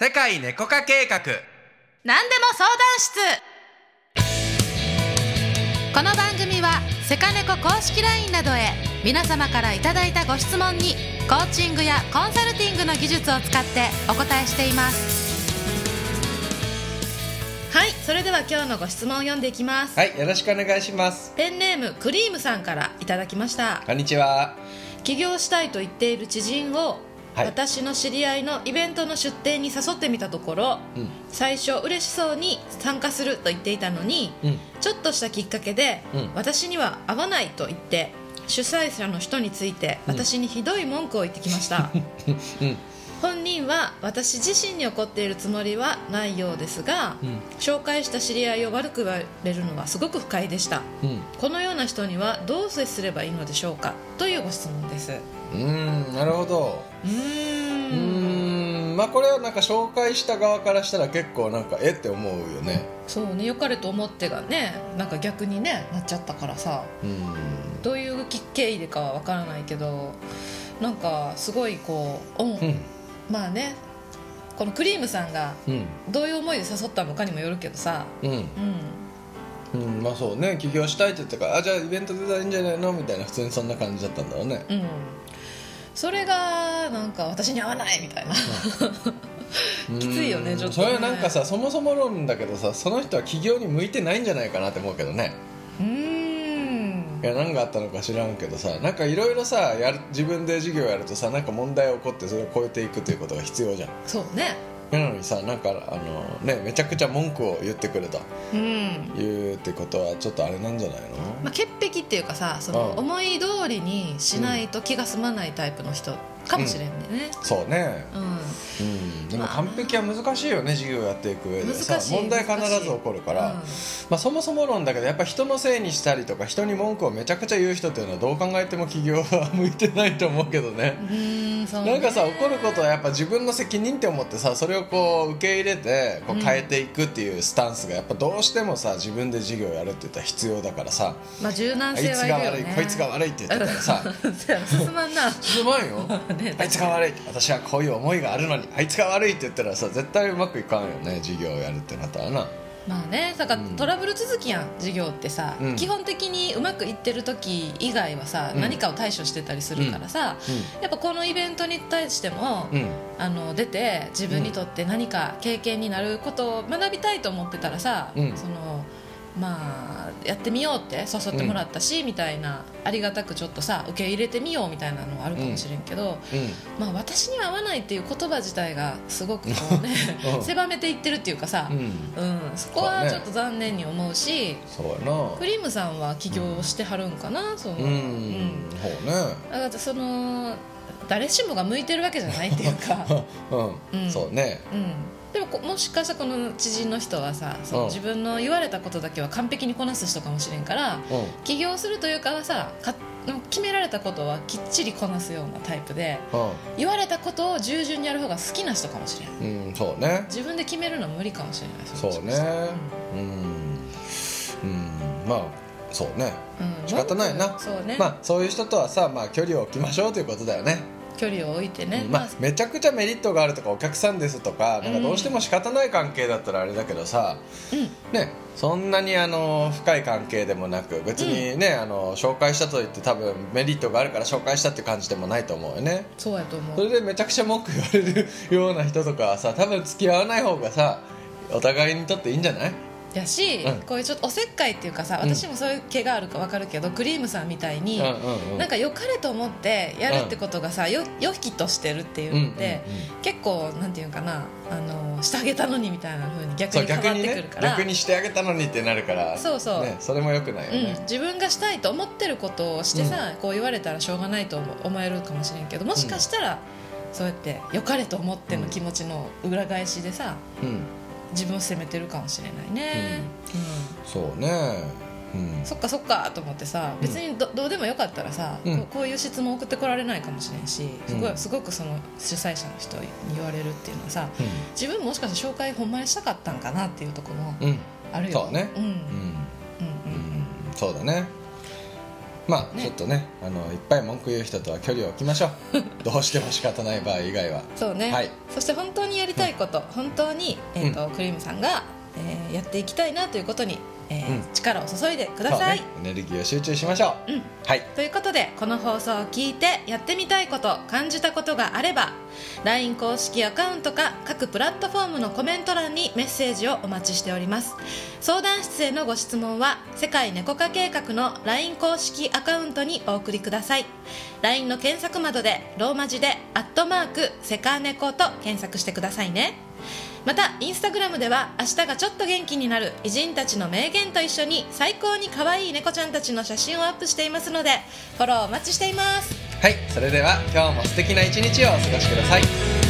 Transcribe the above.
世界猫化計画。何でも相談室。この番組はセカネコ公式 LINE などへ皆様からいただいたご質問にコーチングやコンサルティングの技術を使ってお答えしています。はいそれでは今日のご質問を読んでいきます、はいよろしくお願いします。ペンネームクリームさんからいただきました。こんにちは。起業したいと言っている知人を、はい。私の知り合いのイベントの出店に誘ってみたところ、うん。最初嬉しそうに参加すると言っていたのに、うん。ちょっとしたきっかけで、うん。私には合わないと言って主催者の人についてうん。私にひどい文句を言ってきました、うん本人は私自身に怒っているつもりはないようですが、うん。紹介した知り合いを悪く言われるのはすごく不快でした。うん。このような人にはどう接すればいいのでしょうか？というご質問です。うーんなるほど。うん。んまあこれはなんか紹介した側からしたら結構なんかえって思うよね。そうね良かれと思ってがねなんか逆にねなっちゃったからさ。うん。どういうき経緯でかは分からないけどなんかすごいこう、うんうんまあねこのクリームさんがうん。どういう思いで誘ったのかにもよるけどさ。うん。うん。うんまあそうね。起業したいって言ったからあじゃあイベント出たらいいんじゃないのみたいな普通にそんな感じだったんだろうね。うん。それがなんか私に合わないみたいな。きついよねうんちょっとね。それはなんかさそもそも論だけどさその人は起業に向いてないんじゃないかなって思うけどねいや何があったのか知らんけどさなんかいろいろさやる自分で事業やるとさなんか問題起こってそれを超えていくということが必要じゃん。そうね。なのにさなんかあのねめちゃくちゃ文句を言ってくるとうん。言うってことはちょっとあれなんじゃないの、まあ、潔癖っていうかさそのうん。思い通りにしないと気が済まないタイプの人かもしれんね。そうね。うん、うん。でもまあ。完璧は難しいよね事業やっていく上で。さ問題必ず起こるから、まあ、そもそも論だけどやっぱ人のせいにしたりとか人に文句をめちゃくちゃ言う人っていうのはどう考えても起業は向いてないと思うけどね。うん、うね。なんかさ怒ることはやっぱ自分の責任って思ってさそれをこう受け入れてこううん。変えていくっていうスタンスがやっぱどうしてもさ自分で事業やるって言ったら必要だからさ。まあ柔軟あい性つが悪いはいるよね。こいつが悪いって言ってたらさ。進まんな。進まんよね。あいつが悪い。私はこういう思いがあるのに。あいつが悪いって言ったらさ絶対うまくいかんよね。事業をやるってなったらな。まあねだからうん。トラブル続きやん授業ってさ、うん。基本的にうまくいってる時以外はさ、うん。何かを対処してたりするからさ、やっぱこのイベントに対しても、うんうん。あの出て自分にとって何か経験になることを学びたいと思ってたらさ、うん。そのまあやってみようって誘ってもらったし、みたいなありがたくちょっとさ受け入れてみようみたいなのはあるかもしれんけど、うん。まあ、私には合わないっていう言葉自体がすごくこうね うん。狭めていってるっていうかさ、うん。うん、そこはちょっと残念に思うしクリームさんは起業してはるんかな、そのうん、だからその誰しもが向いてるわけじゃないっていうか、うん、うん。そうね。うん、でもこもしかしたらこの知人の人はさそのうん。自分の言われたことだけは完璧にこなす人かもしれんからうん。起業するというかはさか決められたことはきっちりこなすようなタイプで言われたことを従順にやる方が好きな人かもしれん。うん、うん、そうね。自分で決めるのは無理かもしれない。そうね。うん、うん、まあそうね。うん。仕方ないな。そうね、まあそういう人とはさ、まあ、距離を置きましょうということだよね距離を置いてね、まあ、めちゃくちゃメリットがあるとかお客さんですとかなんかどうしても仕方ない関係だったらあれだけどさ、うん。ね、そんなにあの深い関係でもなく別にね、あの紹介したといって多分メリットがあるから紹介したって感じでもないと思うよね。そうやと思そうれでめちゃくちゃ文句言われるような人とかはさ多分付き合わない方がさお互いにとっていいんじゃない？やし、うん。こういうちょっとおせっかいっていうかさうん。私もそういう毛があるか分かるけど、クリームさんみたいに、うんうんうん。なんか良かれと思ってやるってことがさ、よ良きとしてるっていうのって、うんうん結構なんていうかなあのしてあげたのにみたいな風に逆そうに変わっ逆にねてくるから。逆にしてあげたのにってなるからそうそう。ね、それもよくないようん。ね、、自分がしたいと思ってることをしてさ、こう言われたらしょうがないと思思えるかもしれんけどもしかしたら、そうやって良かれと思っての気持ちの裏返しでさうん自分を責めてるかもしれないね、うん。そうね。うん。そっかそっか。と思ってさ別にど,、どうでもよかったらさ、うん。こうこういう質問送ってこられないかもしれんしすごい,、うんすごくその主催者の人に言われるっていうのはさう自分もしかして紹介ほんまにしたかったんかなっていうところもんうん。あるよ。そうね。うん。うんうんうん。うん。そうだねまあ、ね。ちょっとねあのいっぱい文句言う人とは距離を置きましょう。どうしても仕方ない場合以外は。そうね、はい。そして本当にやりたいこと、本当に、えーとクリームさんが、えーやっていきたいなということに、えーうん。力を注いでください。ね、エネルギーを集中しましょう、うん。はい。ということでこの放送を聞いてやってみたいこと感じたことがあれば LINE 公式アカウントか各プラットフォームのコメント欄にメッセージをお待ちしております。相談室へのご質問は世界猫化計画の LINE 公式アカウントにお送りください。LINE の検索窓でローマ字で「アットマークセカネコ」と検索してくださいねまたインスタグラムでは明日がちょっと元気になる偉人たちの名言と一緒に最高に可愛い猫ちゃんたちの写真をアップしていますのでフォローお待ちしています。はいそれでは今日も素敵な一日をお過ごしください。